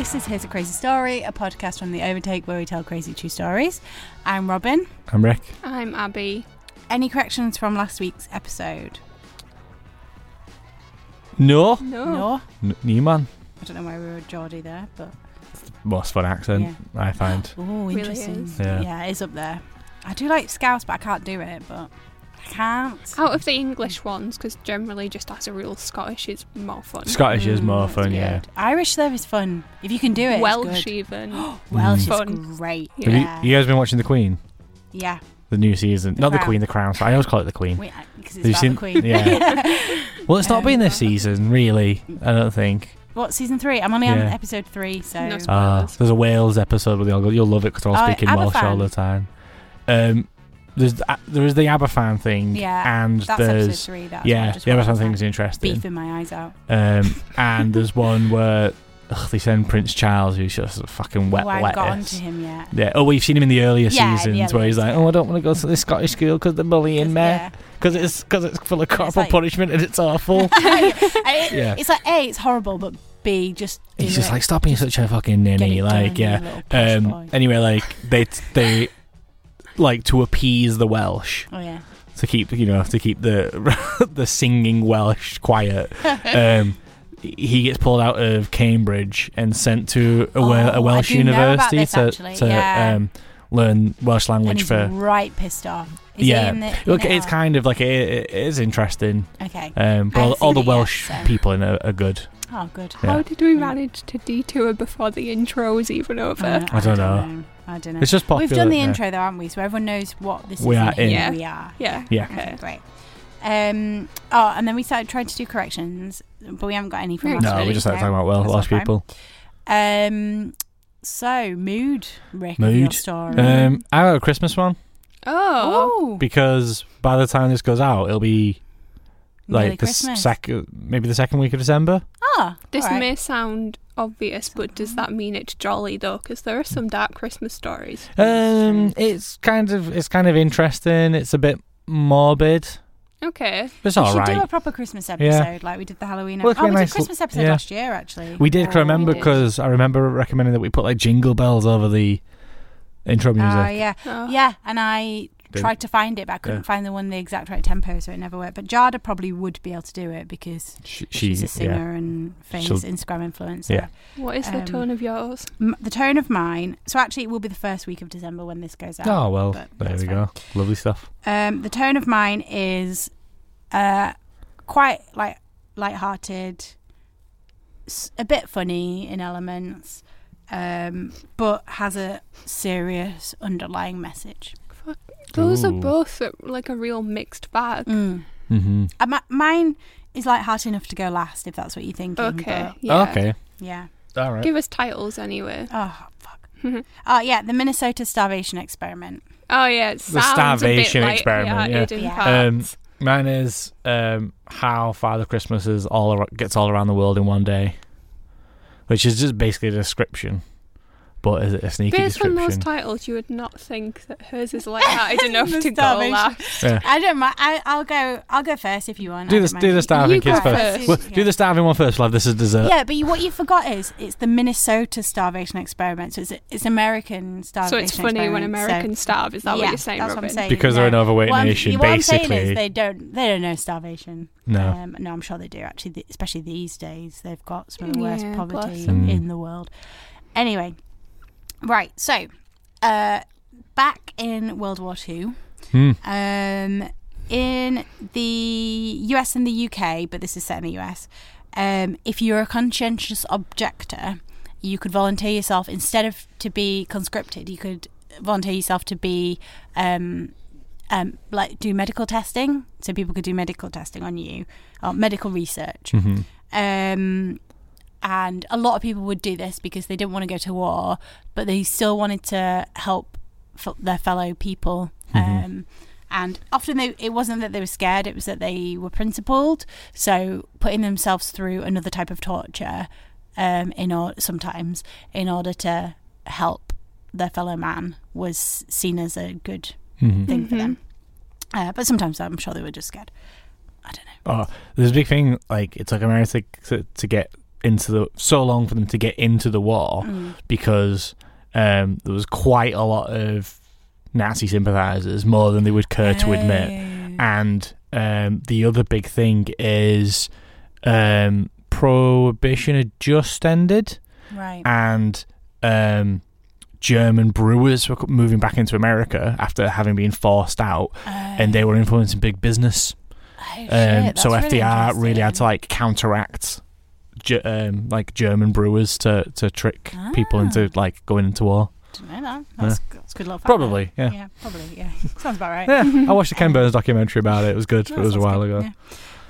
This is Here's a Crazy Story, a podcast from The Overtake where we tell crazy true stories. I'm Robin. I'm Rick. I'm Abby. Any corrections from last week's episode? No. No. No? N- Newman. I don't know why we were Geordie there, but. Most fun accent, I find. Oh, Really interesting. is. Yeah. yeah, it is up there. I do like Scouse, but I can't do it, but I can't. Out of the English ones, because generally just as a rule, Scottish is more fun. Scottish is more Mm, fun, yeah. good. Irish though is fun. If you can do it, it's Welsh good. even. Welsh Fun. is great. Yeah. Have Yeah. you, you guys been watching The Queen? yeah. The new season. The Not The Crown. Queen, The Crown. I always call it The Queen. We- Because Have it's you about seen- the Queen. yeah. Well, it's not Um, been this season, really. I don't think. what season three? I'm only on Yeah. episode three, so No Uh, there's a Wales episode where they all go, you'll love it because they're all Oh, speaking ABBA Welsh all fan. the time. Um, there's the- there is the ABBA fan thing, Yeah, and that's there's three. That's yeah, just the ABBA fan was thing's interesting. beefing my eyes out. Um, and there's one where ugh, they send Prince Charles, who's just a fucking wet oh, I haven't got lettuce. onto him yet. Yeah. Oh, you've seen him in the earlier Yeah, the seasons where he's like. "Oh, I don't want to go to this Scottish school because they're bullying me Yeah. because it's because it's full of corporal like- punishment and it's awful." I- Yeah. It's like A, it's horrible, but B, just he's just it. like, "Stop being such a fucking ninny!" Like, done, yeah. Um. Anyway, like they they like to appease the Welsh Oh yeah. to keep you know to keep the the singing Welsh quiet. Um. He gets pulled out of Cambridge and sent to a, Oh, a Welsh do know about university this, to, to yeah. um, learn Welsh language he's for right pissed off. Is yeah, in the, look, it's kind of like it, it is interesting. Okay. Um, but all, all the it yet, Welsh so- people in it are good. Oh, good. Yeah. How did we manage to detour before the intro was even over? Uh, I don't know. I don't know. It's just popular. We've done the yeah. intro though, haven't we? So everyone knows what this We is. are in. Yeah. We are. yeah. Yeah. Okay, Okay. great. Um. Oh, and then we started trying to do corrections, but we haven't got any from No, last No, we just started so talking about well, that's Welsh people. Um. So mood, Rick. Mood. story. Um, I got a Christmas one. oh, because by the time this goes out, it'll be nearly like the Christmas. second, maybe the second week of December. Ah, This all right. may sound obvious, but does that mean it's jolly though? Because there are some dark Christmas stories. Um, it's kind of it's kind of interesting. It's a bit morbid. Okay. It's we all should do a proper Christmas Yeah. episode, like we did the Halloween. Well, oh, we nice did Christmas l- episode yeah. last year, actually. We did. 'cause I Oh, remember because I remember recommending that we put like jingle bells over the intro music. Oh yeah, Oh. yeah. And I Did- tried to find it, but I couldn't Yeah. find the one the exact right tempo, so it never worked. But Jada probably would be able to do it because She, she's a yeah. singer and famous She'll- Instagram influencer. Yeah. What is the Um, tone of yours? M- the tone of mine. So actually, it will be the first week of December when this goes out. Oh well, there we fine. go. Lovely stuff. Um, the tone of mine is uh, quite like light-hearted, a bit funny in elements, um, but has a serious underlying message. Those are both uh, like a real mixed bag. Mm. Mm-hmm. Uh, mi- mine is light-hearted enough to go last, if that's what you're thinking. Okay. but- Yeah. Okay. yeah. All right. Give us titles anyway. Oh fuck. Oh yeah, the Minnesota starvation experiment. Oh yeah, it The starvation a bit experiment, light-hearted in yeah. Um. Mine is um, how Father Christmas is all ar- gets all around the world in one day, which is just basically a description but is it a sneaky Based on those titles, you would not think that hers is light-hearted enough The to go starvation. last. Yeah. I don't mind. I, I'll go. I'll go first if you want. Do I the don't do mind. the starving You kids first. first. Well, do the starving one first. We'll this is dessert. Yeah, but you, what you forgot is it's the Minnesota starvation experiment. So it's it's American starvation. So it's funny when experiment. So- Americans starve. Is that yeah, what you're saying, that's Robin? what I'm saying. Because they're an overweight What I'm- nation, what I'm saying basically. is they don't they don't know starvation. No. Um, no, I'm sure they do actually. the- Especially these days, they've got some of the worst Yeah, poverty in the world. Anyway, right. So, uh, back in World War Two, Hmm. um, in the US and the UK, but this is set in the US. Um, if you're a conscientious objector, you could volunteer yourself instead of to be conscripted. You could volunteer yourself to be um, um, like do medical testing, so people could do medical testing on you, or medical research. Mhm. Um, and a lot of people would do this because they didn't want to go to war, but they still wanted to help f- their fellow people. Mhm. Um, and often they, it wasn't that they were scared; it was that they were principled. So putting themselves through another type of torture, um, in order sometimes in order to help their fellow man was seen as a good Mhm. thing for them. Uh, but sometimes I'm sure they were just scared. I don't know. Oh, there's a big thing. Like it took America to, to get into the so long for them to get into the war Mm. because um, there was quite a lot of Nazi sympathizers, more than they would care to admit. And um, the other big thing is um, prohibition had just ended, Right. and um, German brewers were moving back into America after having been forced out, and they were influencing big business. Oh, shit, Um, that's so FDR really had to like counteract, Ge- um, like German brewers to to trick people into Ah. like going into war. Didn't know that. That's, that's good little fact. Probably, yeah. Yeah, probably. Yeah, sounds about right. Yeah, I watched the Ken Burns documentary about it. It was good. Oh, it was a while good, ago.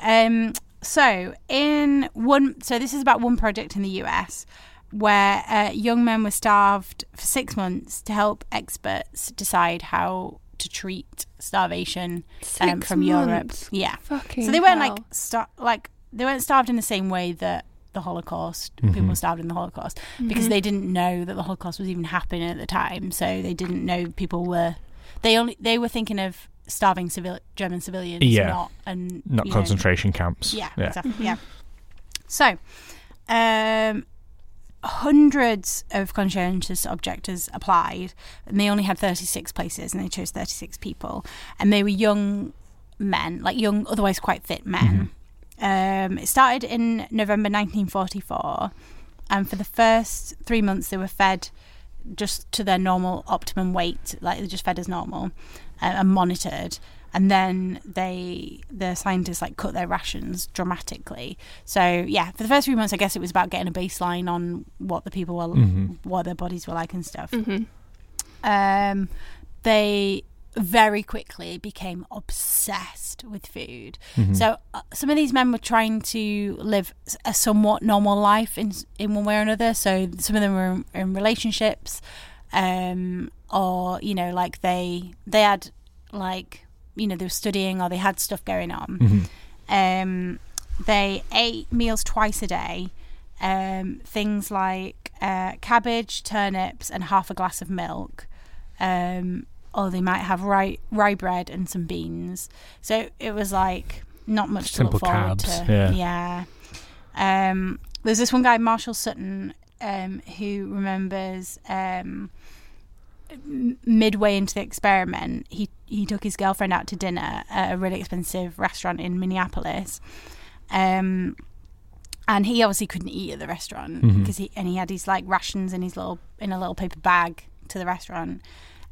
yeah. Um. So in one, so this is about one project in the US where uh, young men were starved for six months to help experts decide how to treat starvation um, Six from Europe. Yeah. Fucking So they weren't hell. like star- like they weren't starved in the same way that the Holocaust Mhm. people were starved in the Holocaust because Mhm. they didn't know that the Holocaust was even happening at the time. So they didn't know people were they only they were thinking of starving civil German civilians, Yeah. not and Not you know, concentration camps. yeah, yeah. exactly. Yeah. So, um, hundreds of conscientious objectors applied, and they only had 36 places, and they chose 36 people, and they were young men, like young, otherwise quite fit men. Um, it started in November 1944, and for the first three months, they were fed just to their normal optimum weight, like they're just fed as normal, uh, and monitored. And then they, the scientists, like cut their rations dramatically. So yeah, for the first three months, I guess it was about getting a baseline on what the people were, Mhm. what their bodies were like and stuff. Mhm. Um, they very quickly became obsessed with food. Mhm. So uh, some of these men were trying to live a somewhat normal life in in one way or another. So some of them were in, in relationships, um, or you know, like they they had like you know they were studying or they had stuff going on. Mhm. Um, they ate meals twice a day. Um, things like uh, cabbage, turnips, and half a glass of milk. Um, or they might have rye, rye bread and some beans. So it was like not much Simple to look forward carbs, to. yeah. Yeah. Um, there's this one guy, Marshall Sutton, um, who remembers um, midway into the experiment, he he took his girlfriend out to dinner at a really expensive restaurant in Minneapolis. Um, and he obviously couldn't eat at the restaurant because he and he had his like rations in his little in a little paper bag to the restaurant.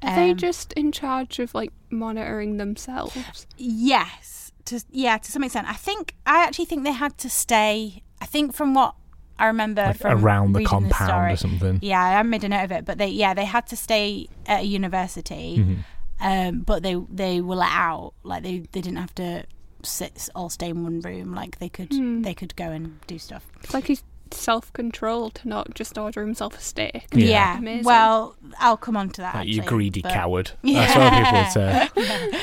Are they Um, just in charge of like monitoring themselves? Yes, to yeah, to some extent. I think I actually think they had to stay. I think from what I remember Like from around the reading compound story, or something. Yeah, I made a note of it, but they yeah they had to stay at a university, Mhm. um, but they they were let out. Like they they didn't have to sit all stay in one room. Like they could Hmm. they could go and do stuff. It's like he's self control to not just order himself a steak. Yeah. Yeah. Well, I'll come on to that. Like, you greedy but- coward. That's what people would say.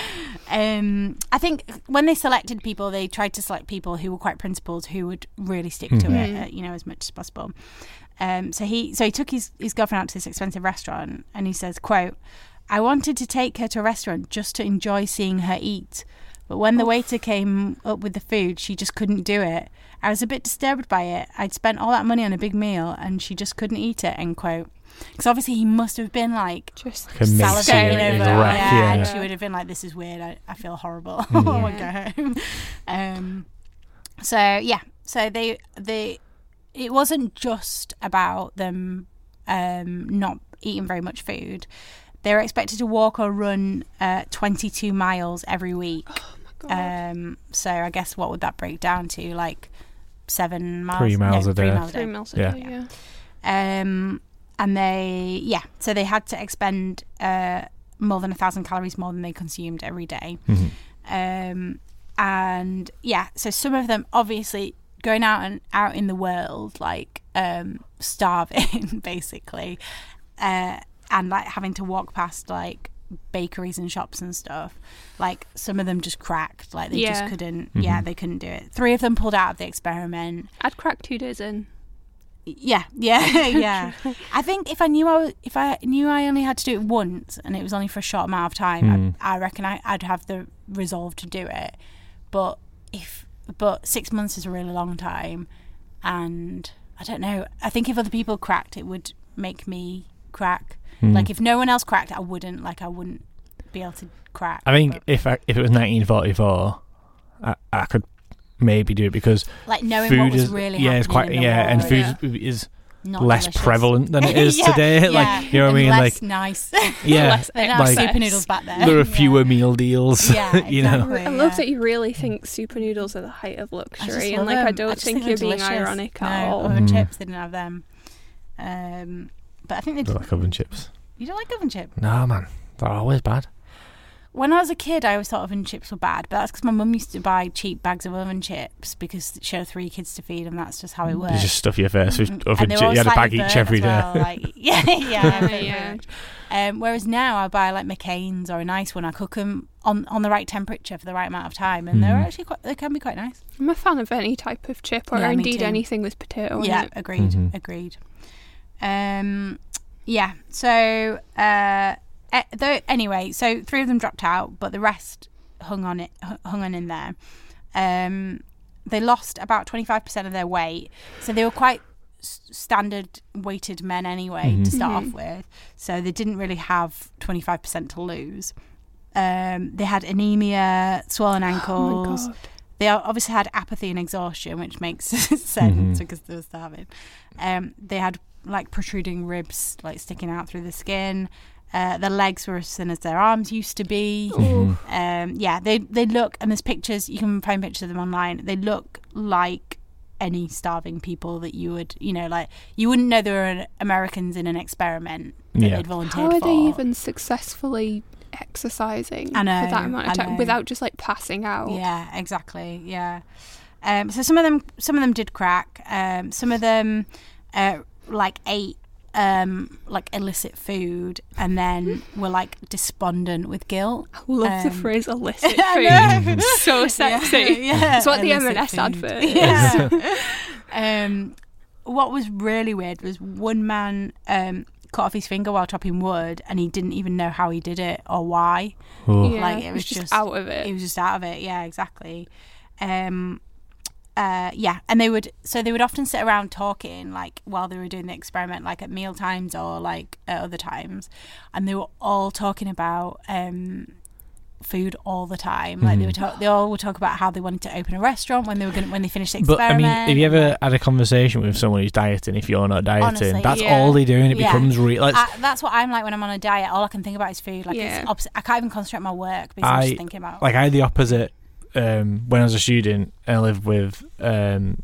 um, I think when they selected people, they tried to select people who were quite principled, who would really stick to it, uh, you know, as much as possible. Um, so he so he took his, his girlfriend out to this expensive restaurant, and he says, "quote I wanted to take her to a restaurant just to enjoy seeing her eat, but when the waiter came up with the food, she just couldn't do it. I was a bit disturbed by it. I'd spent all that money on a big meal, and she just couldn't eat it." End quote. Because obviously he must have been like Just Like salivating over wreck, yeah, yeah. and she would have been like, "This is weird. I, I feel horrible. I want to go home." Um, so yeah, so they they it wasn't just about them um, not eating very much food. They were expected to walk or run uh, 22 miles every week. Um, so I guess what would that break down to? Like seven miles? Three miles No, a three day. miles a three day. meals a Yeah. day. Yeah. Um, and they, yeah, so they had to expend uh, more than a thousand calories more than they consumed every day. Mhm. Um, and yeah, so some of them obviously going out and out in the world, like um, starving, basically, uh, and like having to walk past like bakeries and shops and stuff. Like some of them just cracked, like they Yeah. just couldn't. Yeah, they couldn't do it. Three of them pulled out of the experiment. I'd crack two days in. Yeah, yeah, yeah. I think if I knew I was, if I knew I only had to do it once and it was only for a short amount of time, Mm. I, I reckon I, I'd have the resolve to do it. But if but six months is a really long time, and I don't know. I think if other people cracked, it would make me crack. Hmm. Like if no one else cracked, I wouldn't. Like I wouldn't be able to crack. I think But, if I, if it was 1944, I, I could maybe do it because like knowing food what was is really yeah, it's quite in the yeah, and world, food is not less delicious. prevalent than it is Yeah, today. yeah, Like you know what I mean? Less Like nice. yeah, Less They don't have Like- super noodles back there. there are Yeah. fewer meal deals. Yeah, you know. exactly. I love that you really think super noodles are the height of luxury, and like I don't just think, they're you're being ironic no, at all. Oven Mm. chips didn't have them. Um, but I think they I did. like oven chips. You don't like oven chips? No man, they're always bad. When I was a kid, I always thought oven chips were bad, but that's because my mum used to buy cheap bags of oven chips because she had three kids to feed, and that's just how it You works. just stuff your face with Mm, oven and they were chips. You had a bag each burnt every as day. well, like, yeah, yeah, Yeah. Um, whereas now I buy like McCain's or a nice one. I cook them on, on the right temperature for the right amount of time, and they're Mm. actually quite. They can be quite nice. I'm a fan of any type of chip, or Yeah, indeed anything with potato in yeah, it. agreed, Mhm. agreed. Um, yeah. So, uh, eh, though anyway, so three of them dropped out, but the rest hung on it, hung on in there. Um, they lost about twenty five percent of their weight, so they were quite standard weighted men anyway to Mhm. start Mhm. off with. So they didn't really have twenty five percent to lose. Um, they had anemia, swollen Oh ankles. my god. They obviously had apathy and exhaustion, which makes sense Mhm. because they were starving. Um, they had like protruding ribs, like sticking out through the skin. Uh, their legs were as thin as their arms used to be. Mhm. Um, yeah, they they look, and there's pictures. You can find pictures of them online. They look like any starving people that you would, you know, like you wouldn't know they were Americans in an experiment that Yeah. they'd volunteered How are for. they even successfully exercising I know, for that amount of I time without just like passing out? Yeah, exactly. Yeah. Um, so some of them, some of them did crack. Um, some of them, uh, like ate um, like illicit food, and then were like despondent with guilt. I love the Um, phrase illicit I food. know. so sexy. Yeah, It's what the illicit M&S food. advert is. Yeah. um, what was really weird was one man um, cut off his finger while chopping wood, and he didn't even know how he did it or why. Oh. Yeah, Like, it it was was just just- out of it. He was just out of it. Yeah, exactly. Um, uh, yeah, and they would so they would often sit around talking like while they were doing the experiment, like at meal times or like at other times, and they were all talking about um, food all the time. Like they would talk, they all would talk about how they wanted to open a restaurant when they were going when they finished the experiment. But I mean, have you ever had a conversation with someone who's dieting? If you're not dieting, Honestly, that's yeah. all they do, and it Yeah. becomes real. Like, I, that's what I'm like when I'm on a diet. All I can think about is food. Like Yeah. it's opposite. I can't even concentrate on my work because I'm just thinking about. like I had the opposite um, when I was a student. I lived with um,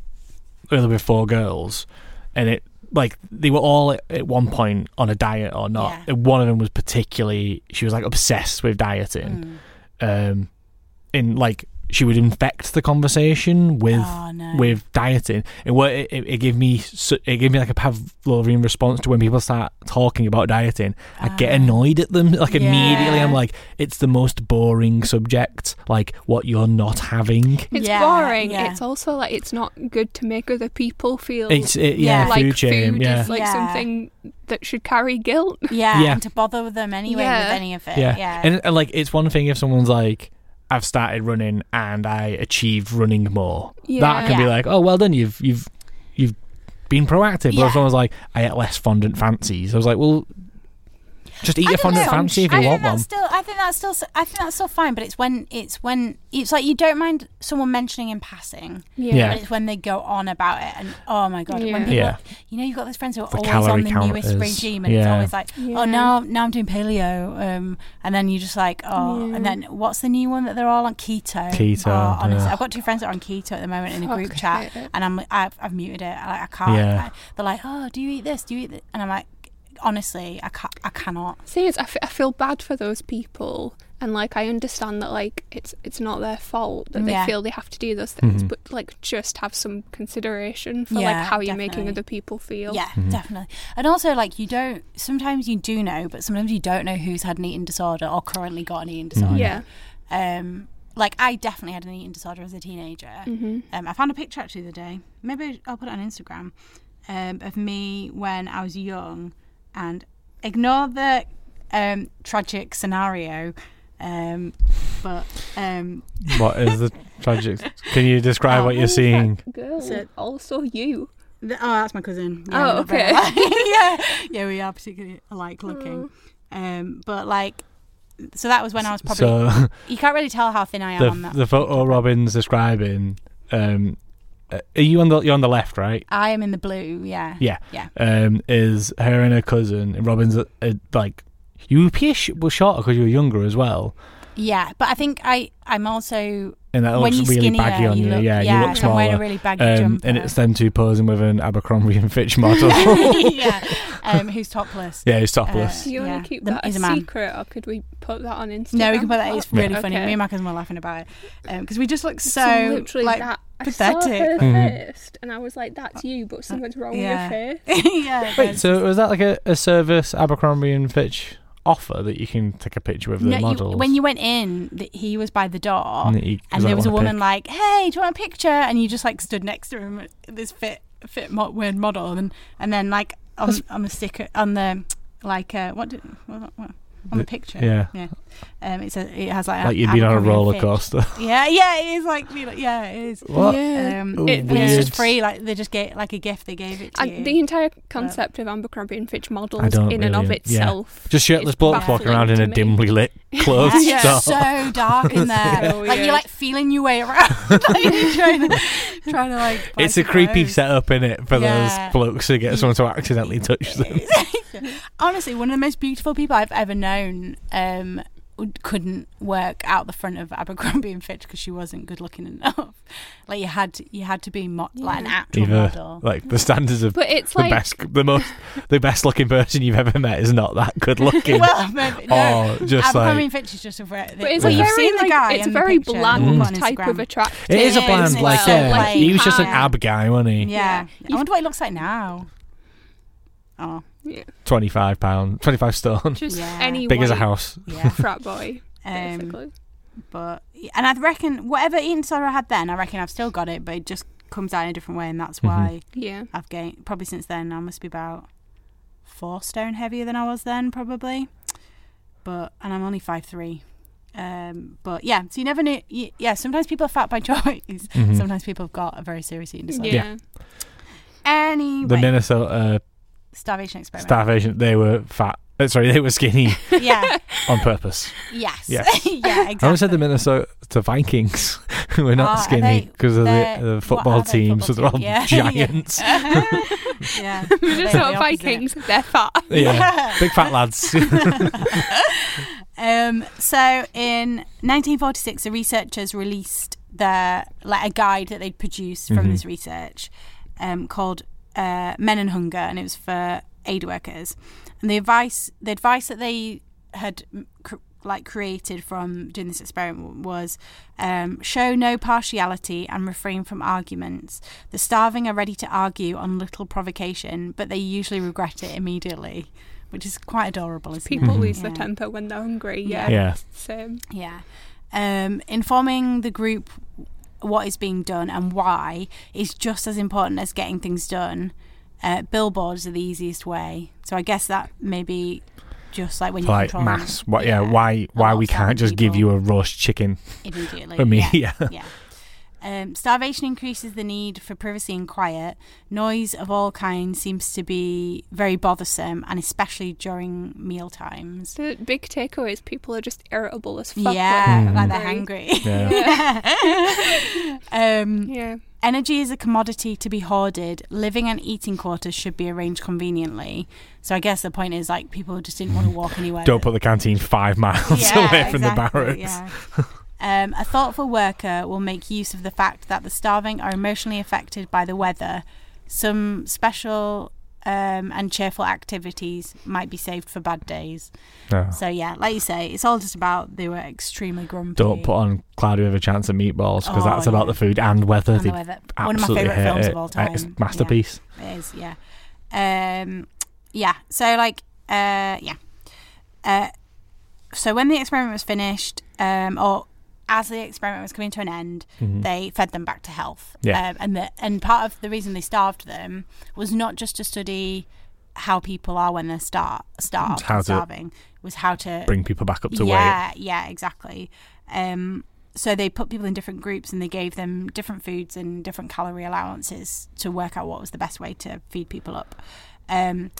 I lived with four girls, and it like they were all at, at one point on a diet or not. Yeah. And one of them was particularly she was like obsessed with dieting. Mm. Um, in like she would infect the conversation with Oh, no. with dieting. It, it, it gave me, su- it gave me like a Pavlovian response to when people start talking about dieting. I get annoyed at them. Like immediately, I'm Ah. Like, it's the most boring subject. Like what you're not having. It's Yeah, boring. yeah. It's also like it's not good to make other people feel It's it, yeah, Yeah. like food shame. food yeah, is like Yeah. something that should carry guilt. Yeah, Yeah. and to bother them anyway Yeah. with any of it. yeah, Yeah, And, and like it's one thing if someone's like. I've started running and I achieve running more. That Yeah. can be like, oh well done, you've you've you've been proactive. But Yeah. if someone's like, I ate less fondant fancies, I was like, well, just eat I a don't fondant know. fancy if I you think want that's one. Still, I think that's still. I think that's still fine. But it's when it's when it's like you don't mind someone mentioning in passing. Yeah. But it's when they go on about it, and oh my god, Yeah. when people, Yeah. you know, you've got those friends who are The always on calorie the newest regime, and it's always like, Yeah. oh now, now I'm doing paleo, um, and then you just like, oh, Yeah. and then what's the new one that they're all on keto? Keto, Oh, honestly, yeah. I've got two friends that are on keto at the moment in a group I chat, and I'm, I've, I've muted it. I, I can't. Yeah. I- they're like, oh, do you eat this? Do you eat this? And I'm like, honestly, I can't. I cannot. See, is, I, f- I feel bad for those people, and like I understand that like it's it's not their fault that they Yeah. feel they have to do those things, Mhm. but like just have some consideration for Yeah, like how you're making definitely. other people feel. Yeah, definitely. And also, like, you don't. Sometimes you do know, but sometimes you don't know who's had an eating disorder or currently got an eating disorder. Yeah. Um, like I definitely had an eating disorder as a teenager. Mm-hmm. Um, I found a picture actually the other day. Maybe I'll put it on Instagram. Um, of me when I was young, and ignore the um tragic scenario. Um, but um, What is the tragic? Can you describe Oh, what you're seeing? Girl, So- also you. The, oh, that's my cousin. Oh, we're not very okay. yeah, yeah, we are particularly alike looking. Um, but like, so that was when I was probably. So you can't really tell how thin I am the on that. the photo Robin's describing. Um, uh, are you on the you're on the left, right? I am in the blue. Yeah. Yeah. Yeah. Um, is her and her cousin. And Robin's uh, uh, like you appear sh- were shorter because you were younger as well, Yeah, but I think I I'm also and that when looks you're really skinnier, baggy on you. look, yeah, yeah, you look so I'm wearing a smaller. really baggy Um, jumper. and it's them two posing with an Abercrombie and Fitch model. yeah, um, who's topless. yeah, he's topless. Do you want to keep The- that a a man. secret, or could we put that on Instagram? No, we can put that. It's really Okay. funny. Me and my cousin were laughing about it because we just look so, So literally like that. I saw pathetic. her first, and I was like, "That's you," but something's wrong yeah. with your face. yeah. Wait, so was that like a, a service Abercrombie and Fitch offer that you can take a picture with the No, you- models? when you went in, th- he was by the door, And he- and there was a woman pick. like, "Hey, do you want a picture?" And you just like stood next to him, this fit fit mo- weird model, and and then like on on the sticker on the like uh, what did what, what, on the The- picture, yeah. yeah. Um, it's a it has like like a, you'd been on a Abercrombie roller coaster. Yeah, yeah, it is like you know, yeah, it is. What? Yeah. Um, It- and it's just free. Like they just get like a gift. They gave it to you. The entire concept of Abercrombie and Fitch models I don't in and of really- yeah. itself. Just shirtless is blokes walking around in a dimly lit clothes Yeah, store. it's so dark in there. So like you're like feeling your way around, like, you're trying to, like. it's a creepy clothes. setup in it for Yeah. those blokes to get someone to accidentally touch them. Honestly, one of the most beautiful people I've ever known um, couldn't work out the front of Abercrombie and Fitch because she wasn't good looking enough. Like you had to, you had to be mo- like an Yeah. actual Either model. like the standards of But it's the like best, the most, the best looking person you've ever met is not that good looking. well, maybe, no. or just Abercrombie like and Fitch is just a very. But it's well, a you've very, seen the like, guy. it's a very bland mm. the one type of Instagram. attractive. it is a bland, is, like well, yeah, like, he was just an yeah. ab guy, wasn't he? Yeah, Yeah. I wonder what he looks like now. Oh, Yeah. Twenty five pound, twenty five stone, Just Yeah. any big as a house. yeah. frat boy, um, but and I reckon whatever eating disorder I had then, I reckon I've still got it, but it just comes out in a different way, and that's Mhm. why yeah. I've gained. Probably since then, I must be about four stone heavier than I was then, probably. But and I'm only five three. Um, but yeah, so you never knew. y- Yeah, sometimes people are fat by choice. Mhm. Sometimes people have got a very serious eating disorder. Yeah. Anyway, The Minnesota starvation experiment. starvation, they were fat. uh, Sorry, they were skinny yeah. on purpose. Yes. Yes. yeah. Exactly. I always said the Minnesota Vikings were Oh, not are skinny because of the, the football are they, team, football so they're all team? Yeah. giants. yeah. We're They're just the not. Vikings. They're fat. yeah, big fat lads. Um, so in 1946, the researchers released their like a guide that they'd produced from Mhm. this research um, called uh, "Men and Hunger," and it was for aid workers. And the advice, the advice that they had cr- like created from doing this experiment was um, show no partiality and refrain from arguments. The starving are ready to argue on little provocation, but they usually regret it immediately, which is quite adorable. Isn't People it? lose Yeah. their temper when they're hungry. Yeah. Yeah. Same. Yeah. Um, informing the group what is being done and why is just as important as getting things done. Uh, billboards are the easiest way. So I guess that maybe just like when you're like mass. What? Yeah. Why? Why we can't just give you a roast chicken immediately for me? Yeah. Yeah. yeah. Um, starvation increases the need for privacy and quiet. Noise of all kinds seems to be very bothersome, and especially during meal times. The big takeaway is people are just irritable as fuck. Yeah, when like they're they're hungry. Yeah. um, Yeah. Energy is a commodity to be hoarded. Living and eating quarters should be arranged conveniently. So I guess the point is like people just didn't want to walk anywhere. Don't put the canteen five miles Yeah, away from the barracks. yeah. Um, a thoughtful worker will make use of the fact that the starving are emotionally affected by the weather. Some special um, and cheerful activities might be saved for bad days. No. So yeah, like you say, it's all just about they were extremely grumpy. Don't put on Cloudy with a Chance of Meatballs because Oh, that's about the food and weather. And the weather. One of my favourite films it. of all time. It's Yeah. masterpiece. It is, yeah. Um, yeah. So like, uh, yeah. Uh, so when the experiment was finished, um, or as the experiment was coming to an end, Mhm. they fed them back to health. Yeah. Um, and the, and part of the reason they starved them was not just to study how people are when they're star- starved, How starving, was how to Bring people back up to weight. yeah, yeah, exactly. Um, so they put people in different groups and they gave them different foods and different calorie allowances to work out what was the best way to feed people up. Um,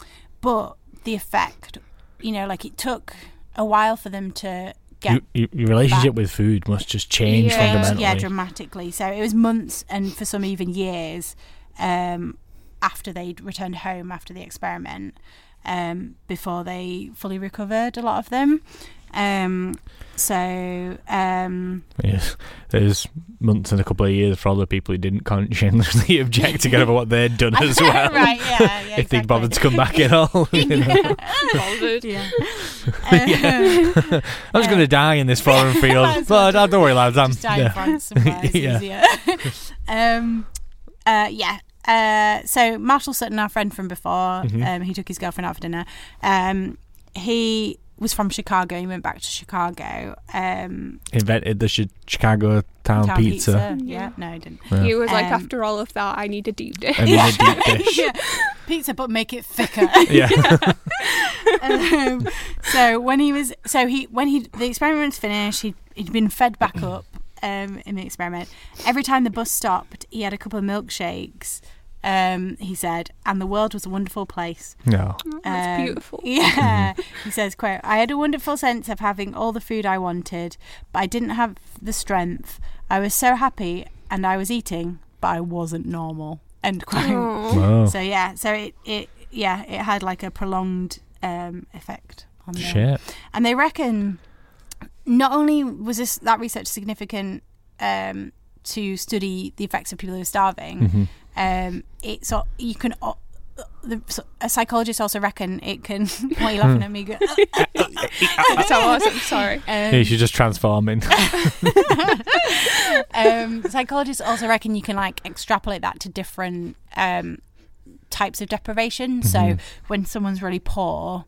but the effect, you know, like it took a while for them to get You, you, your relationship back- with food must just change Yeah. fundamentally. yeah, dramatically. So it was months and for some even years um, after they'd returned home after the experiment um, before they fully recovered. A lot of them. Um, so um, Yes. There's months and a couple of years for all the people who didn't conscientiously object to get over what they'd done as well. right, yeah, yeah. if they'd bothered to come back at all. you know. Bothered. yeah. Yeah. I'm just going to die in this foreign field. Might as well Well, don't worry, lads. I'm, Just die in yeah. France somewhere. Yeah. easier. um, uh, yeah. Uh, so Marshall Sutton, our friend from before, Mhm. um, who took his girlfriend out for dinner, um, he was from Chicago. He went back to Chicago. Um, Invented the Chi- Chicago Town, town pizza. Yeah, no, he didn't. Yeah. He was like, Um, after all of that, I need a deep dish. And then a deep dish. yeah. Pizza, but make it thicker. Yeah. um, so when he was, so he when he the experiment was finished, he he'd been fed back up um, in the experiment. Every time the bus stopped, he had a couple of milkshakes. Um, he said, and the world was a wonderful place. no. That's Um, beautiful. Yeah, he says, "quote I had a wonderful sense of having all the food I wanted, but I didn't have the strength. I was so happy, and I was eating, but I wasn't normal." End quote. Aw. Whoa. So yeah, so it, it yeah, it had like a prolonged um, effect on them. Shit. And they reckon not only was this that research significant um, to study the effects of people who are starving, Mhm. Um, it's you can. The, a psychologist also reckon it can. Why are you laughing at me? Go- so awesome. Sorry. Um, Yeah, you should just transform in. um, psychologists also reckon you can like extrapolate that to different um, types of deprivation. So Mhm. when someone's really poor,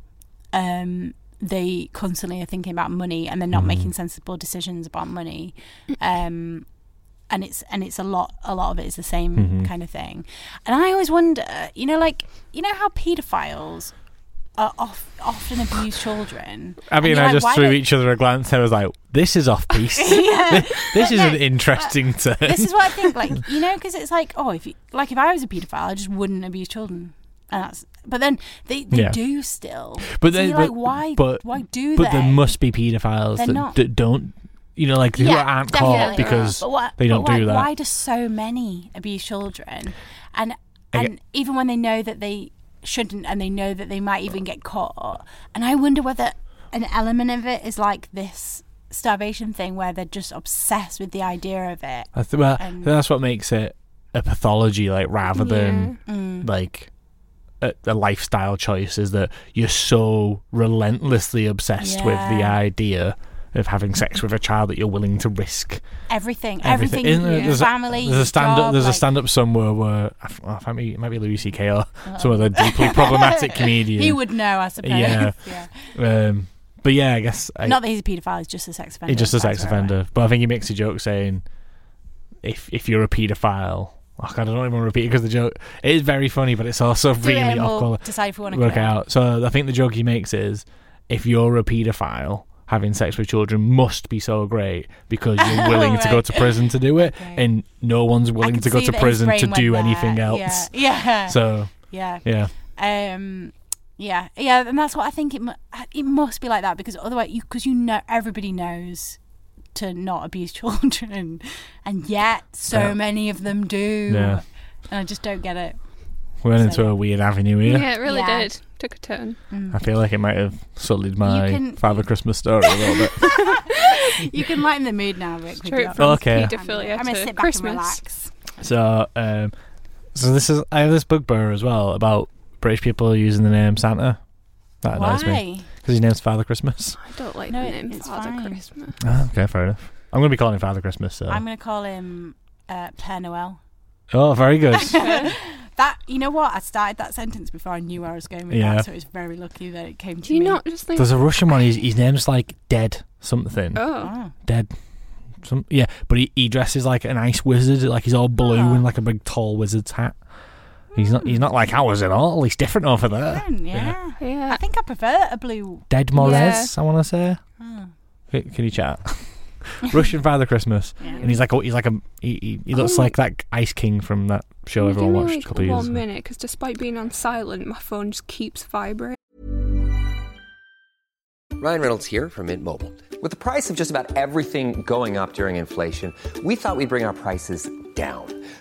um, they constantly are thinking about money and they're not Mhm. making sensible decisions about money. Um, and it's and it's a lot a lot of it is the same Mhm. kind of thing. And I always wonder, you know, like you know how paedophiles are off, often abuse children. I mean, I like, just threw each other a glance. I was like, "This is off piece. Yeah. this is no, an interesting turn." this is what I think. Like you know, because it's like, oh, if you, like if I was a paedophile, I just wouldn't abuse children. And that's, but then they, they Yeah. do still. But so then- like, why? but- why do but they? there must be paedophiles They're that, not. that don't, you know, like who Yeah, aren't caught because But what, they don't why, do that. Why do so many abuse children? And I get- and even when they know that they shouldn't, and they know that they might even get caught, and I wonder whether an element of it is like this starvation thing where they're just obsessed with the idea of it. I th- well, And- that's what makes it a pathology, like rather than Mm. like a, a lifestyle choice is that you're so relentlessly obsessed with the idea of having sex with a child that you're willing to risk everything, everything. everything, there- there's a- family, there's a stand up. job, There's a stand up somewhere where I oh, it might be it Louis C.K. or some other deeply problematic comedian. He would know, I suppose. Yeah. Yeah. Um, but yeah, I guess I, Not that he's a paedophile; he's just a sex offender. he's just a sex right. offender. But I think he makes a joke saying, if if you're a paedophile, oh God, I don't even want to repeat it because the joke it is very funny, but it's also Do it really and we'll decide if we want to Work out. So I think the joke he makes is, if you're a paedophile. Having sex with children must be so great because you're willing to go to prison to do it, Okay. and no one's willing to go to prison to do anything else. Yeah, yeah, So yeah. yeah, Um, yeah, yeah, and that's what I think it mu- it must be like that because otherwise, you because you know everybody knows to not abuse children, and yet so Yeah. many of them do. Yeah. and I just don't get it. we went So, into a weird avenue here. Yeah, it really Yeah. did. Took a turn. I feel like it might have sullied my can- Father Christmas story a little bit. You can lighten the mood now, Rick. Straight from Okay. paedophilia I'm gonna to sit back Christmas. and relax. So, um, so this is I have this bugbear as well about British people using the name Santa. That annoys me Why? because his name's Father Christmas. I don't like No, the name it's Father fine. Christmas. Ah, okay, fair enough. I'm going to be calling him Father Christmas. So. I'm going to call him uh, Père Noel. oh, very good. That you know what? I started that sentence before I knew where I was going with Yeah. that, so it was very lucky that it came to Do you me. not just think? There's a Russian one. His, his name's like Dead something. oh, Oh. Dead. Some yeah, but he, he dresses like an ice wizard. Like he's all blue Oh. and like a big tall wizard's hat. He's not. He's not like ours at all. He's different over there. Fun, yeah. yeah. I think I prefer a blue. Ded Moroz. I want to say. Oh, Can, can you chat? Russian Father Christmas, yeah. and he's like, oh, he's like a, he, he, he looks Oh. like that Ice King from that show Give everyone me, watched like, a couple of years One minute, because despite being on silent, my phone just keeps vibrating. Ryan Reynolds here from Mint Mobile. With the price of just about everything going up during inflation, we thought we'd bring our prices down.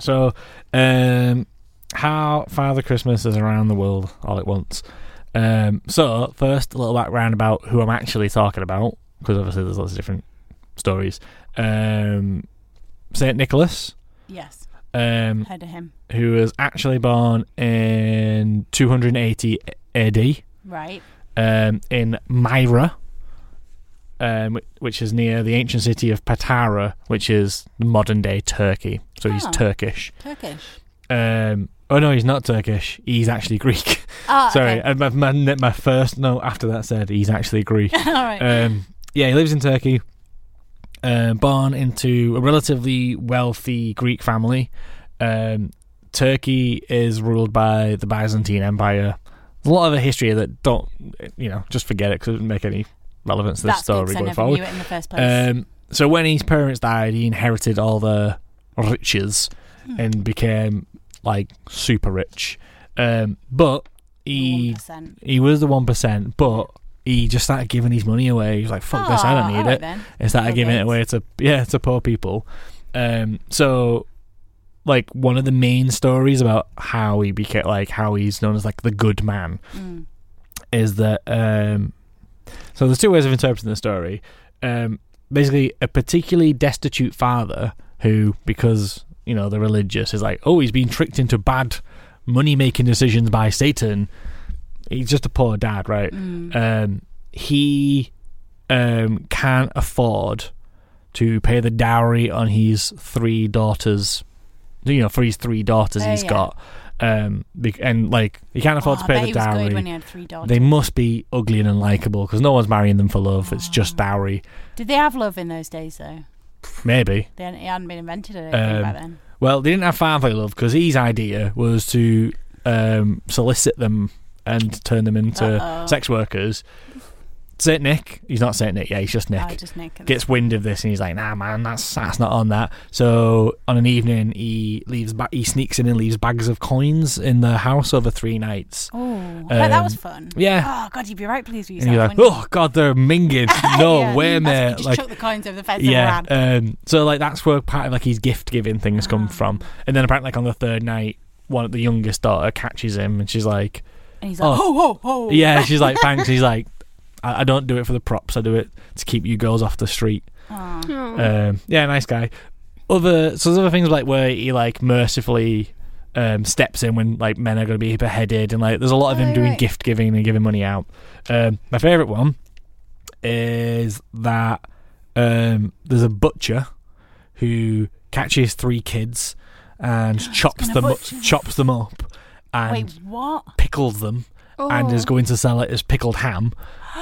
So um, how Father Christmas is around the world all at once. Um, so first, a little background about who I'm actually talking about because obviously there's lots of different stories. Um, Saint Nicholas, Yes. um, Heard of him. who was actually born in 280 AD Right. um, in Myra, um, which is near the ancient city of Patara, which is modern day Turkey. So he's Oh. Turkish. Turkish. Um, oh no, he's not Turkish. He's actually Greek. Oh, Sorry, okay. uh, my, my, my first note after that said he's actually Greek. All right. Um, yeah, he lives in Turkey. Um, born into a relatively wealthy Greek family. Um, Turkey is ruled by the Byzantine Empire. There's a lot of a history that don't, you know, just forget it because it doesn't make any relevance to That's good, story I going never forward. knew it in the first place. Um, so when his parents died, he inherited all the riches Hmm. and became like super rich. Um, but he 1%. he was the one percent, but he just started giving his money away. He was like, "Fuck this, I don't need alright it." then. And started giving it away to yeah to poor people. Um, so like one of the main stories about how he became like how he's known as like the good man Mm. is that um so there's two ways of interpreting the story. Um basically a particularly destitute father who because you know they're religious is like oh he's been tricked into bad money making decisions by satan. He's just a poor dad right? Um he um can't afford to pay the dowry on his three daughters you know for his three daughters Oh, he's yeah. got um and like he can't afford Oh, to pay the he was dowry good when he had three daughters. they must be ugly and unlikable because no one's marrying them for love. It's just dowry. Did they have love in those days though? Maybe. They hadn't, it hadn't been invented, I don't think, back Um, then. well, they didn't have family love because his idea was to um, solicit them and turn them into Uh-oh. sex workers. Saint Nick, he's not Saint Nick, yeah, he's just Nick. Oh, just Nick. Gets wind of this and he's like, "Nah, man, that's that's not on that." So on an evening, he leaves, ba- he sneaks in and leaves bags of coins in the house over three nights. Oh, bet that was Um, fun. yeah. Oh God, you'd be right pleased with And you're like? "Oh God, they're minging." No Yeah, way, mate! Just like, chuck the coins over the fence. yeah and um so like that's where part of like his gift giving things Ah. come from and then apparently like on the third night one of the youngest daughter catches him and she's like And he's like, ho, ho, ho. yeah she's like thanks he's like I, I don't do it for the props. I do it to keep you girls off the street. Um yeah nice guy. Other so there's other things like where he like mercifully um, steps in when like men are going to be beheaded and like there's a lot of him doing right. gift giving and giving money out. Um, my favorite one is that um, there's a butcher who catches three kids and chops them up, chops them up and Wait, what? pickles them and is Oh. going to sell it as pickled ham.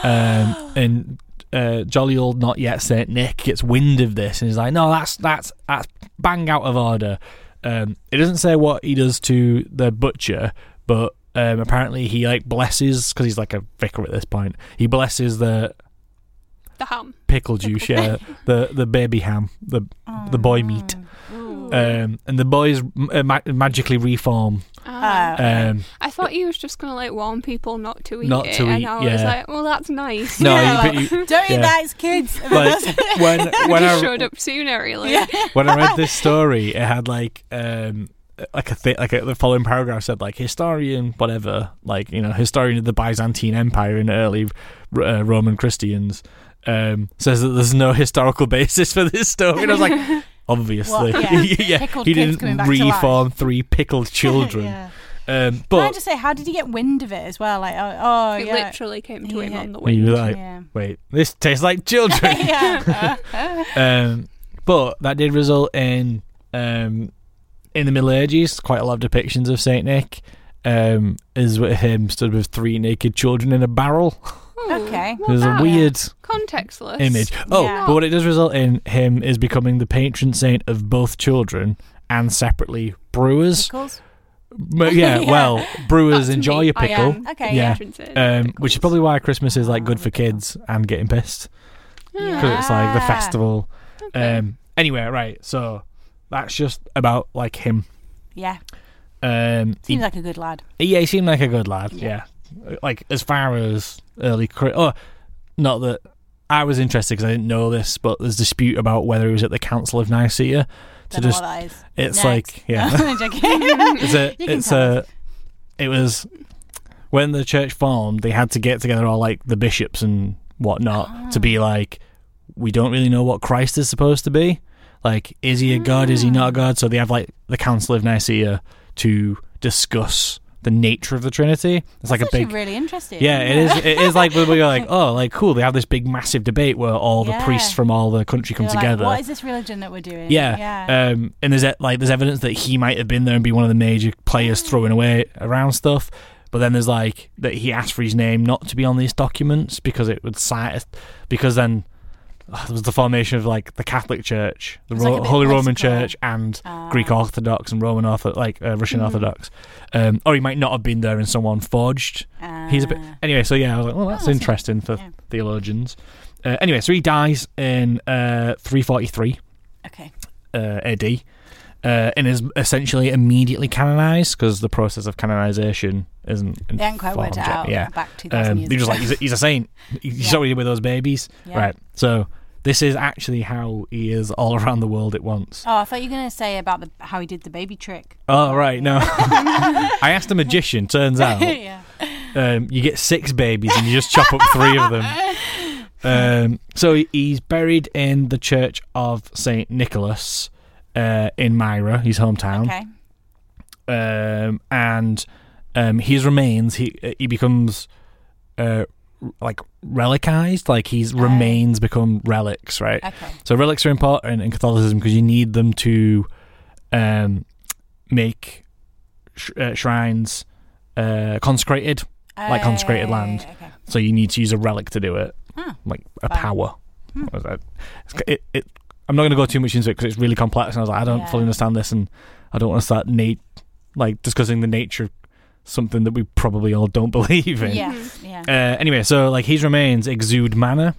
Um, and uh, jolly old not yet Saint Nick gets wind of this and he's like, "No, that's that's that's bang out of order." Um, it doesn't say what he does to the butcher, but um, apparently he like blesses because he's like a vicar at this point. He blesses the The ham. pickle juice, yeah, the the baby ham, the the boy meat, um, and the boys uh, ma- magically reform. Ah. Um, I thought he was just gonna like warn people not to eat Not it, to and eat, I was yeah. like, "Well, that's nice." No, Yeah, you- like, you- Don't yeah. eat that, it's kids. like when when I showed up sooner, really. Yeah. when I read this story, it had like um like a th- like a, the following paragraph said like historian whatever like you know historian of the Byzantine Empire and early uh, Roman Christians um says that there's no historical basis for this story and I was like obviously What? Yeah. yeah he didn't back to reform three pickled children yeah. um Can I but just say, how did he get wind of it as well? Like, oh, oh It yeah. literally came to him on the he wind. was like Yeah. wait this tastes like children yeah. um, but that did result in um, in the Middle Ages quite a lot of depictions of Saint Nick. Um, is with him stood with three naked children in a barrel. Okay. There's a weird Contextless image. Oh, Yeah. but what it does result in him is becoming the patron saint of both children and separately brewers. Pickles? M- yeah, Yeah. well, brewers That's enjoy me. a I pickle. am. Okay, yeah, Patron saint of um, which is probably why Christmas is like good Oh, for kids and getting pissed because it's like the Ah. festival. Okay. Um, anyway, right. So that's just about like him. Yeah. Um, he, Seems like a good lad. yeah, he seemed like a good lad. Yeah, like as far as early. Cri- oh, not that I was interested because I didn't know this, but there's dispute about whether he was at the Council of Nicaea. To Don't just, is. it's Next. like yeah, joking. it's a it's a us. it was when the church formed. They had to get together all like the bishops and whatnot to Ah. be like, we don't really know what Christ is supposed to be. Like, is he a god? Is he not a Hmm. god? So they have like the Council of Nicaea to discuss the nature of the Trinity. It's like a big. really interesting. Yeah, it is. It is like you're like, oh, like cool. They have this big, massive debate where all the priests from all the country come They're like, together. what is this religion that we're doing? Yeah. Yeah. Um, and there's e- like there's evidence that he might have been there and be one of the major players throwing away around stuff. But then there's like that he asked for his name not to be on these documents because it would cite because then uh, there was the formation of like the Catholic Church, the Ro- like Holy Roman. Church, and Ah. Greek Orthodox and Roman Orthodox, like uh, Russian Mm. Orthodox. Um, or he might not have been there and someone forged. He's a bit Ah. anyway. So yeah, I was like, well, that's Oh, that's interesting for yeah. theologians. Uh, anyway, so he dies in uh, 343 Okay. uh, AD, uh, and is essentially immediately canonized because the process of canonization isn't. They haven't quite worked out Yeah, back 2,000 um, years they're just like he's a, he's a saint. He's Yeah. already with those babies, Yeah. right? So This is actually how he is all around the world at once. Oh, I thought you were going to say about the how he did the baby trick. Oh right, no. I asked a magician. Turns out, yeah. um, you get six babies and you just chop up three of them. Um, so he's buried in the Church of Saint Nicholas uh, in Myra, his hometown. Okay. um, and um, his remains he he becomes uh, like relicized, like his remains become relics, right? Okay. So relics are important in Catholicism because you need them to um, make sh- uh, shrines uh, consecrated, like consecrated land. Okay. So you need to use a relic to do it, Huh. like a Fine. power. What was that? It's- It, it, I'm not going to go too much into it because it's really complex, and I was like, I don't Yeah. fully understand this, and I don't want to start na- like discussing the nature of something that we probably all don't believe in. Yeah. Yeah. Uh, anyway, so like his remains exude manna,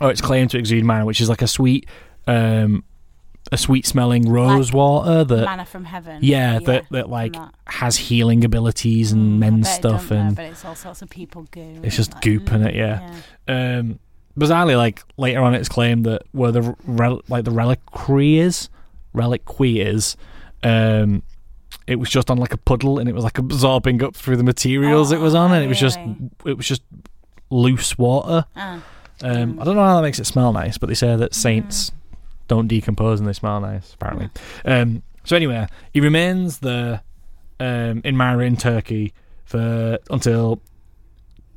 or it's claimed to exude manna, which is like a sweet, um, a sweet smelling rose water that, Manna from heaven. yeah, that that like that. has healing abilities and Mm, men's stuff, don't know, and but it's all sorts of people goo. it's just Like, goop in it, mm, yeah. Um, bizarrely, like later on, it's claimed that where the rel- like the reliquary is, reliquary is, um, it was just on like a puddle, and it was like absorbing up through the materials it was on, and it was just it was just loose water. Ah. Um, I don't know how that makes it smell nice, but they say that saints don't decompose and they smell nice, apparently. Um, so anyway, he remains there um, in Myra in Turkey for until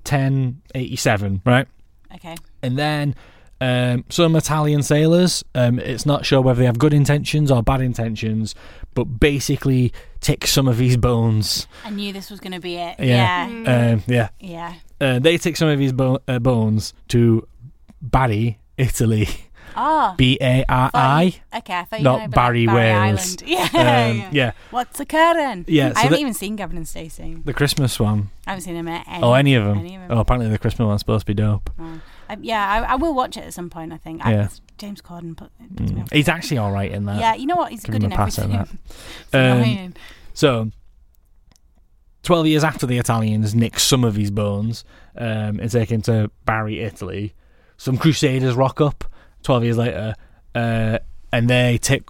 1087, right? Okay. And then um, some Italian sailors, um, it's not sure whether they have good intentions or bad intentions, but basically take some of his bones. I knew this was going to be it. Yeah. Yeah. Um, yeah. Yeah. Uh, they take some of his bo- uh, bones to Bari, Italy. Oh. B A R I. Okay, I thought you Not meant Barry, Barry Wales. Island. Yeah, Um, yeah. yeah. What's occurring? Yeah, so I haven't the- even seen Gavin and Stacey. The Christmas one. I haven't seen them at any. oh, any of them. Any of them. Oh, apparently the Christmas one's supposed to be dope. Oh. I, yeah, I, I will watch it at some point. I think. I, James Corden put. puts me Mm. off. He's actually all right in that. Yeah, you know what? He's Give good in a pass on everything. that. Um. So, 12 years after the Italians nick some of his bones um, and take him to Bari, Italy, some crusaders rock up 12 years later uh, and they take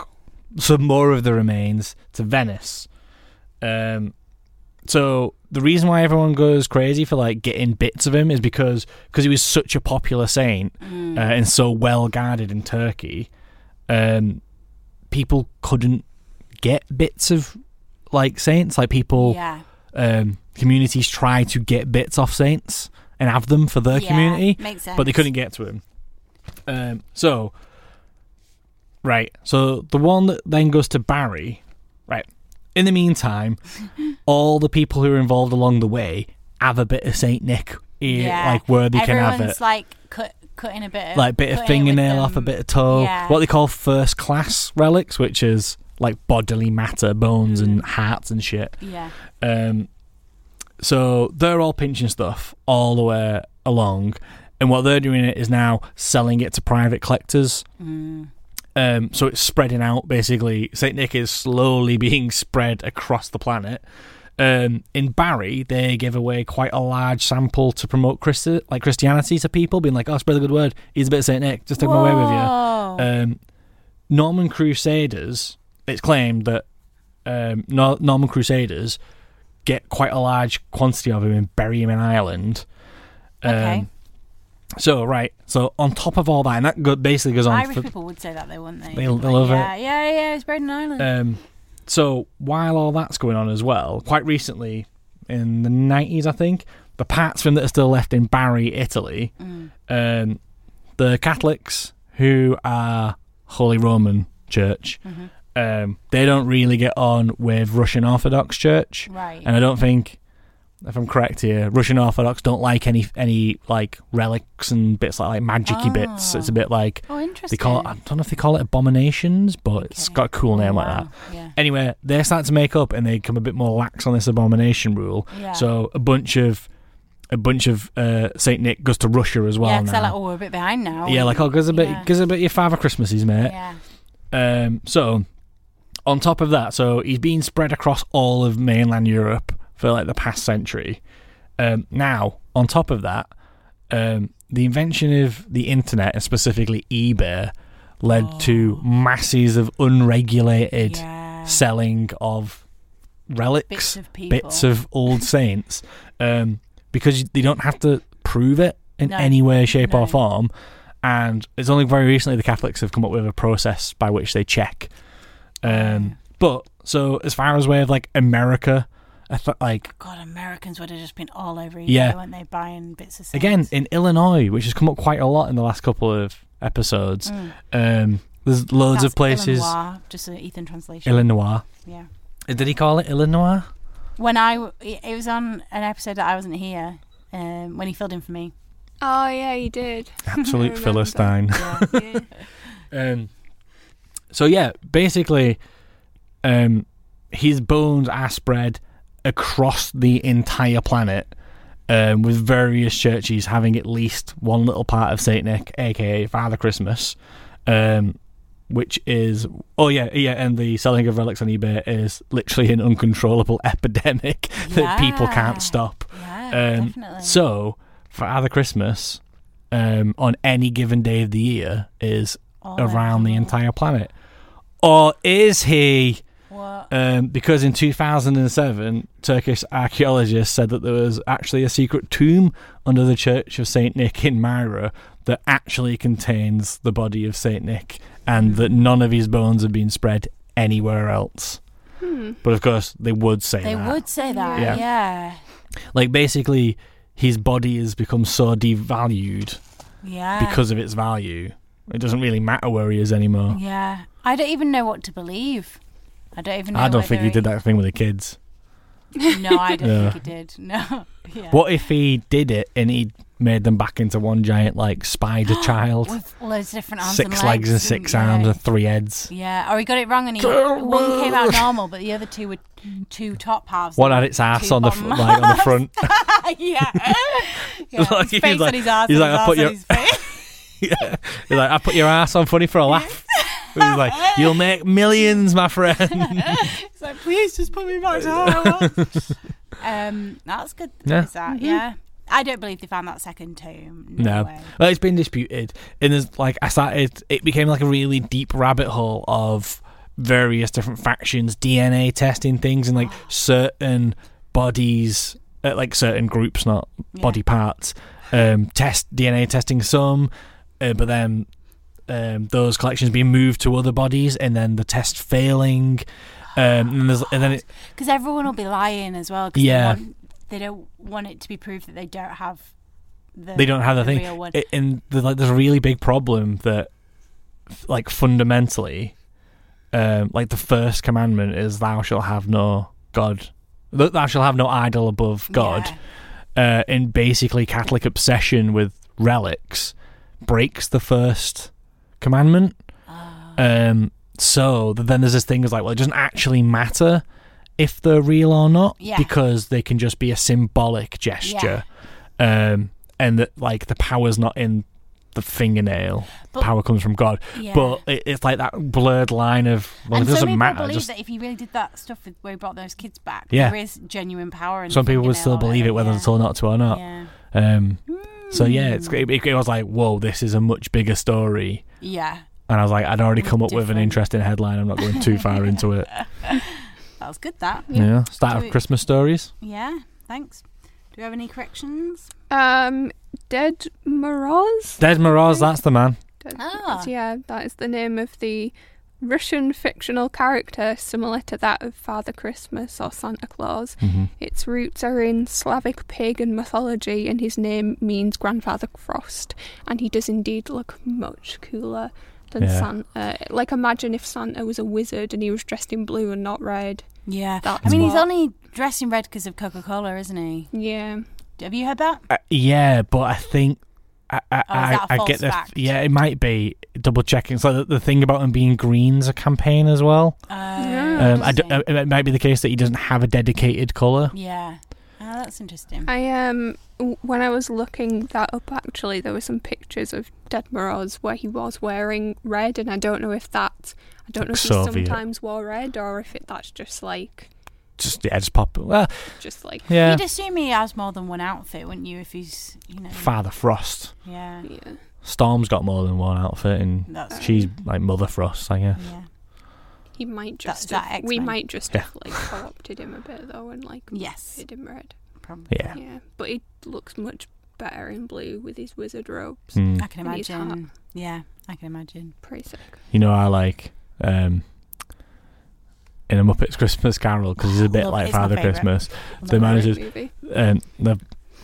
some more of the remains to Venice. Um, so the reason why everyone goes crazy for like getting bits of him is because because he was such a popular saint Mm. uh, and so well guarded in Turkey. Um, people couldn't get bits of like saints. Like people, Yeah. um, communities try to get bits off saints and have them for their Yeah, community, but they couldn't get to him. Um, so, right. So the one that then goes to Bari, right. In the meantime, all the people who are involved along the way have a bit of Saint Nick, eh, Yeah. like where they can have Everyone's it like cut, cutting a bit. Of, like bit of cutting it with fingernail off, a them. bit of toe. Yeah. What they call first class relics, which is like bodily matter, bones Mm. and hearts and shit. Yeah. Um, so they're all pinching stuff all the way along, and what they're doing it is now selling it to private collectors. Um, so it's spreading out. Basically, Saint Nick is slowly being spread across the planet. Um, in Bari, they give away quite a large sample to promote Christi- like Christianity to people, being like, "Oh, spread the good word. He's a bit of Saint Nick. Just take him away with you." Um, Norman Crusaders. It's claimed that um, Nor- Norman Crusaders get quite a large quantity of him and bury him in Ireland. Um, Okay. So right, so on top of all that, and that go- basically goes on. Irish for, people would say that, they wouldn't they? They- they Like, love it. yeah, Yeah, yeah, it's buried in Ireland. Um, so while all that's going on as well, quite recently, in the nineties, I think, the parts from that are still left in Bari, Italy, Mm. um, the Catholics who are Holy Roman Church, Mhm. um, they don't really get on with Russian Orthodox Church, Right. And I don't think. If I'm correct here, Russian Orthodox don't like any any like relics and bits like, like magicy bits. Oh. It's a bit like Oh, they call it, I don't know if they call it abominations, but it's got a cool name like that. Yeah. Anyway, they start to make up and they become a bit more lax on this abomination rule. Yeah. So a bunch of a bunch of uh, Saint Nick goes to Russia as well yeah, now. like, oh, we're a bit behind now. yeah, like oh, gives a bit, Yeah. gives a bit your Father Christmases, mate. Yeah. Um, so on top of that, so he's been spread across all of mainland Europe for like the past century. Um, now, on top of that, um, the invention of the internet and specifically eBay led to masses of unregulated Yeah. selling of relics, Bits of bits of old saints, um, because they don't have to prove it in No. any way, shape, No. or form. And it's only very recently the Catholics have come up with a process by which they check. Um, but so as far as way of like America, I thought like God, Americans would have just been all over you, Yeah. weren't they, buying bits of again in Illinois, which has come up quite a lot in the last couple of episodes. Mm. Um, there's loads That's of places. Illinois, just an Ethan translation. Illinois. Yeah. Uh, Did he call it Illinois? When I it was on an episode that I wasn't here, um, when he filled in for me. Oh yeah, he did. Absolute I remember. philistine. Yeah. Um, so yeah, basically, um, his bones are spread across the entire planet, um, with various churches having at least one little part of Saint Nick, aka Father Christmas, um, which is oh yeah yeah, and the selling of relics on eBay is literally an uncontrollable epidemic that people can't stop. Yeah, Um, definitely. so Father Christmas, um, on any given day of the year, is All around the entire planet. Or is he? What? Um, because in 2007, Turkish archaeologists said that there was actually a secret tomb under the Church of Saint Nick in Myra that actually contains the body of Saint Nick, and that none of his bones have been spread anywhere else. But of course, they would say that. They that. would say that, Yeah. yeah. Like basically, his body has become so devalued Yeah. because of its value. It doesn't really matter where he is anymore. Yeah. I don't even know what to believe. I don't even know. I don't think he whether did that thing with the kids. No, I don't Yeah. think he did. No. Yeah. What if he did it and he made them back into one giant like spider child? With loads of different arms Six and legs and six yeah. arms and three heads. Yeah, or he got it wrong and he one came out normal, but the other two were two top halves. One had its ass on the like on the front. yeah, yeah. Like, his he's face like- on his ass. he's like, I put your- yeah. He's like, I put your ass on funny for a laugh. He's like, you'll make millions, my friend. He's like, please just put me back to how I was. um, that's good. Yeah. Is that? Yeah. I don't believe they found that second tomb. No, No, well, it's been disputed, and there's like I started. It became like a really deep rabbit hole of various different factions, DNA testing things, and like certain bodies, uh, like certain groups, not body parts, um, test DNA testing some, uh, but then um, those collections being moved to other bodies, and then the test failing. Um, and, there's, and then Because everyone will be lying as well. Yeah. They, want, they don't want it to be proved that they don't have the. they don't have the, thing. real one. It- and there's like there's a really big problem that, like fundamentally, um, like the first commandment is thou shalt have no god, thou shalt have no idol above God, uh, and basically Catholic obsession with relics breaks the first commandment. Ah. Um, so then there's this thing is like, well, it doesn't actually matter if they're real or not Yeah. because they can just be a symbolic gesture um, and that like the power's not in the fingernail. But- power comes from God. Yeah. But it, it's like that blurred line of well, and it doesn't some people matter. believe Just that if he really did that stuff with where he brought those kids back, Yeah. there is genuine power. In some people would still believe it, whether it's all not to or not. Yeah. Um, so yeah, it's it, it was like whoa, this is a much bigger story. Yeah. And I was like, I'd already come up with an interesting headline. I'm not going too far into it. That was good. That. Yeah, start of we- Christmas stories. Yeah. Thanks. Do we have any corrections? Um, Ded Moroz. Ded Moroz, that's the man. Dead Ah. Yeah, that is the name of the Russian fictional character similar to that of Father Christmas or Santa Claus. Mhm. Its roots are in Slavic pagan mythology, and his name means Grandfather Frost. And he does indeed look much cooler than Yeah. Santa. Like, imagine if Santa was a wizard and he was dressed in blue and not red. Yeah. That's I mean, he's only dressed in red because of Coca Cola, isn't he? Yeah. Have you heard that? Uh, yeah, but I think I I, Oh, is I, that a I false get the fact? yeah, it might be double checking. So the, the thing about him being green's a campaign as well. Uh, Um, I d- uh, it might be the case that he doesn't have a dedicated color. Yeah. Oh, that's interesting. I um when I was looking that up actually there were some pictures of Ded Moroz where he was wearing red and I don't know if that I don't know if Soviet. he sometimes wore red or if it that's just like just yeah, just pop. Well, Just like yeah, You'd assume he has more than one outfit, wouldn't you? If he's, you know, Father Frost. yeah, yeah. Storm's got more than one outfit, and That's she's like Mother Frost, I guess. yeah, He might That's just that have, we X-Men. might just Yeah. have like co-opted him a bit though and like yes, made him red. probably. Yeah. Yeah, but he looks much better in blue with his wizard robes. Mm. I can And he's imagine. Yeah, I can imagine. Pretty sick. You know, I like um, in a Muppets Christmas Carol because he's a bit Love- like it's my Father favourite. Christmas. Love The it. manager's movie. um, the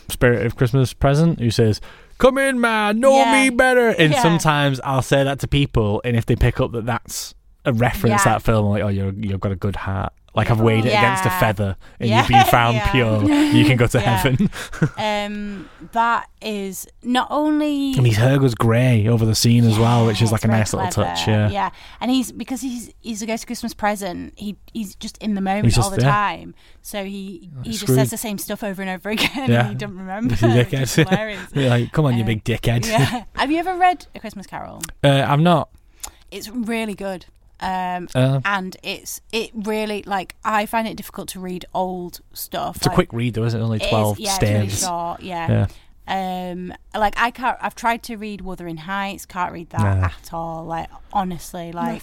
spirit of Christmas present who says, "Come in, man, know Yeah. me better." And Yeah. sometimes I'll say that to people, and if they pick up that that's a reference Yeah. that film, I'm like, "Oh, you're you've got a good heart." Like I've weighed it against a feather, and Yeah. you've been found Yeah. pure. You can go to Yeah. heaven. Um, that is not only and his hair goes grey over the scene as well, which is like a nice little touch. Yeah. yeah, and he's because he's he's a ghost Christmas present. He he's just in the moment He's all the time, so he he just says the same stuff over and over again. Yeah. and he don't remember. He's a which dickhead. like, come on, you Uh, big dickhead. yeah. Have you ever read A Christmas Carol? Uh, I'm not. It's really good. Um, Uh, and it's it really like I find it difficult to read old stuff. it's a quick read, though, isn't it? Only It is- twelve yeah, it's really short. Yeah. Yeah. Um, like I can't. I've tried to read Wuthering Heights. Can't read that Nah. at all. Like honestly, like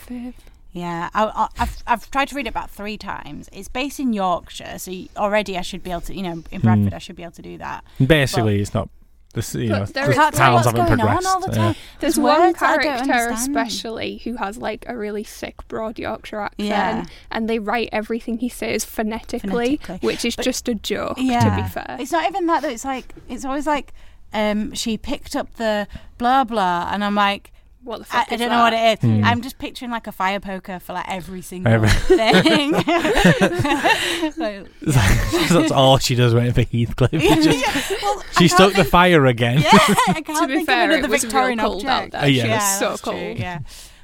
yeah. I, I, I've I've tried to read it about three times. It's based in Yorkshire, so already I should be able to. You know, in Bradford, I should be able to do that. Basically, it's not. This, you But know, there the is- towns haven't going on progressed. the yeah. There's There's one words I don't character especially who has like a really thick broad Yorkshire accent, Yeah. and they write everything he says phonetically, Phonetically. which is But- just a joke. Yeah. To be fair, It's not even that though. It's like it's always like um, she picked up the blah blah, and I'm like. What the I, fuck I is don't know what it is. Hmm. I'm just picturing like a fire poker for like every single Every- thing. Like, That's all she does waiting for Heathcliff. yeah, Just- well, she can't stoked the fire again. Yeah, I can't To be think fair, of it another was real Victorian cold out object. there. Uh, yeah. It so that's true, cold. Yeah,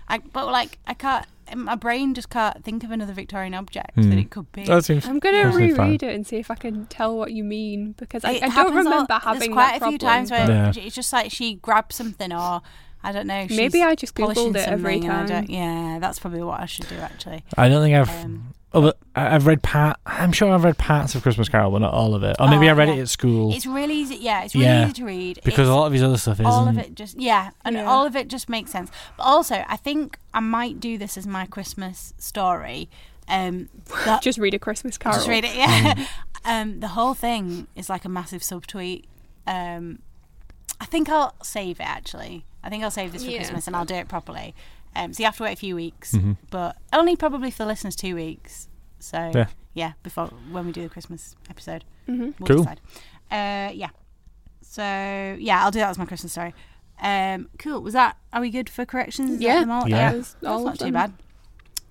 I, but like I can't. My brain just can't think of another Victorian object Hmm. that it could be. That seems I'm gonna Mostly fine. reread it and see if I can tell what you mean because I, It I happens don't all- remember there's having quite that a few times where Yeah. it's just like she grabs something or I don't know. She's Maybe I just polishing googled it every something and I time. don't- Yeah, that's probably what I should do actually. I don't think I've. Um, oh, but I- I've read part. I'm sure I've read parts of Christmas Carol, but not all of it. Or maybe Oh, I read yeah. it at school It's really easy. Yeah, it's really Yeah. easy to read because It's- a lot of his other stuff isn't. all of it just yeah and Yeah. all of it just makes sense but also i think i might do this as my christmas story um that, Just read a Christmas Carol. just read it yeah um the whole thing is like a massive subtweet um i think i'll save it actually i think i'll save this for Yeah. christmas and i'll do it properly um so you have to wait a few weeks Mhm. but only probably for the listeners two weeks so Yeah. yeah before when we do the christmas episode hmm we'll Cool. decide. Uh, yeah. So yeah, I'll do that as my Christmas story. Um, cool. Was that? Are we good for corrections? Is that Yeah, them all? Yeah. that That's all not too bad.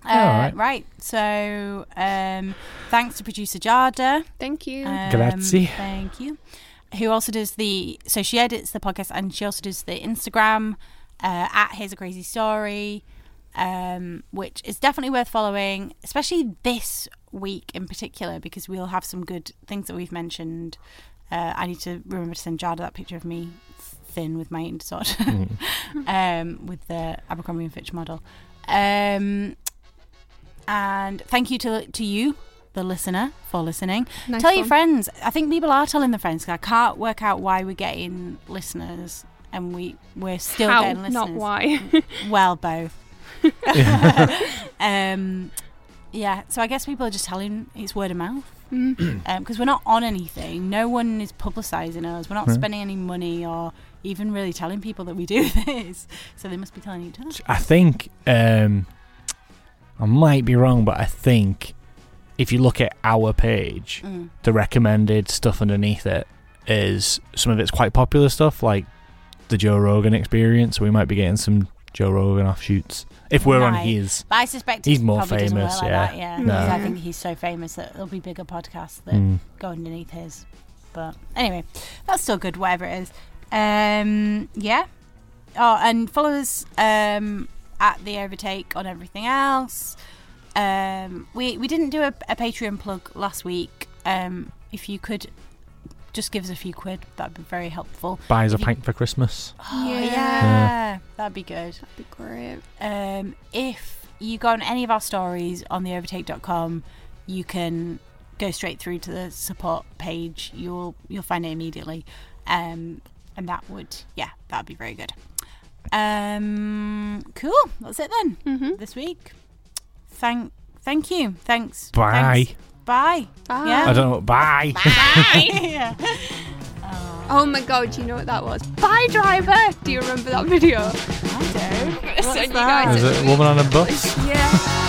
Uh, Yeah, all right. right. So um, thanks to producer Jada. Thank you. Um, Grazie. Thank you. Who also does the so she edits the podcast and she also does the Instagram uh, at Here's a Crazy Story, um, which is definitely worth following, especially this week in particular because we'll have some good things that we've mentioned. Uh, I need to remember to send Jada that picture of me thin with my eating disorder, um, with the Abercrombie and Fitch model. Um, and thank you to to you, the listener, for listening. Nice Tell your friends. I think people are telling their friends. 'cause I can't work out why we're getting listeners, and we we're still How, getting listeners. not why. Well, both. um, yeah. So I guess people are just telling it's word of mouth Mm. because we're not on anything. No one is publicising us. We're not Hmm. spending any money or even really telling people that we do this. So they must be telling each other. I think um, I might be wrong, but I think if you look at our page, Mm. the recommended stuff underneath it is some of it's quite popular stuff, like the Joe Rogan experience. We might be getting some Joe Rogan offshoots if we're on his. But I suspect He's more famous, like yeah. That, yeah. No. I think he's so famous that there'll be bigger podcasts that Mm. go underneath his. But anyway, that's still good, whatever it is. Um, yeah. Oh, and follow us um, at the Overtake on everything else. Um, we we didn't do a, a Patreon plug last week. Um, if you could just give us a few quid, that'd be very helpful. Buys a If you- pint for Christmas. Oh, Yeah. yeah, that'd be good. That'd be great. Um, if you go on any of our stories on theovertake.com, you can go straight through to the support page. You'll you'll find it immediately, um, and that would yeah that'd be very good. Um, cool. That's it then. Mm-hmm. This week. Thank thank you. Thanks. Bye. Thanks. Bye. Bye. Yeah. I don't know. Bye. yeah. Oh my god, do you know what that was? Bye driver! Do you remember that video? I do. gonna What's send you that? guys Is it a woman on a bus? Yeah.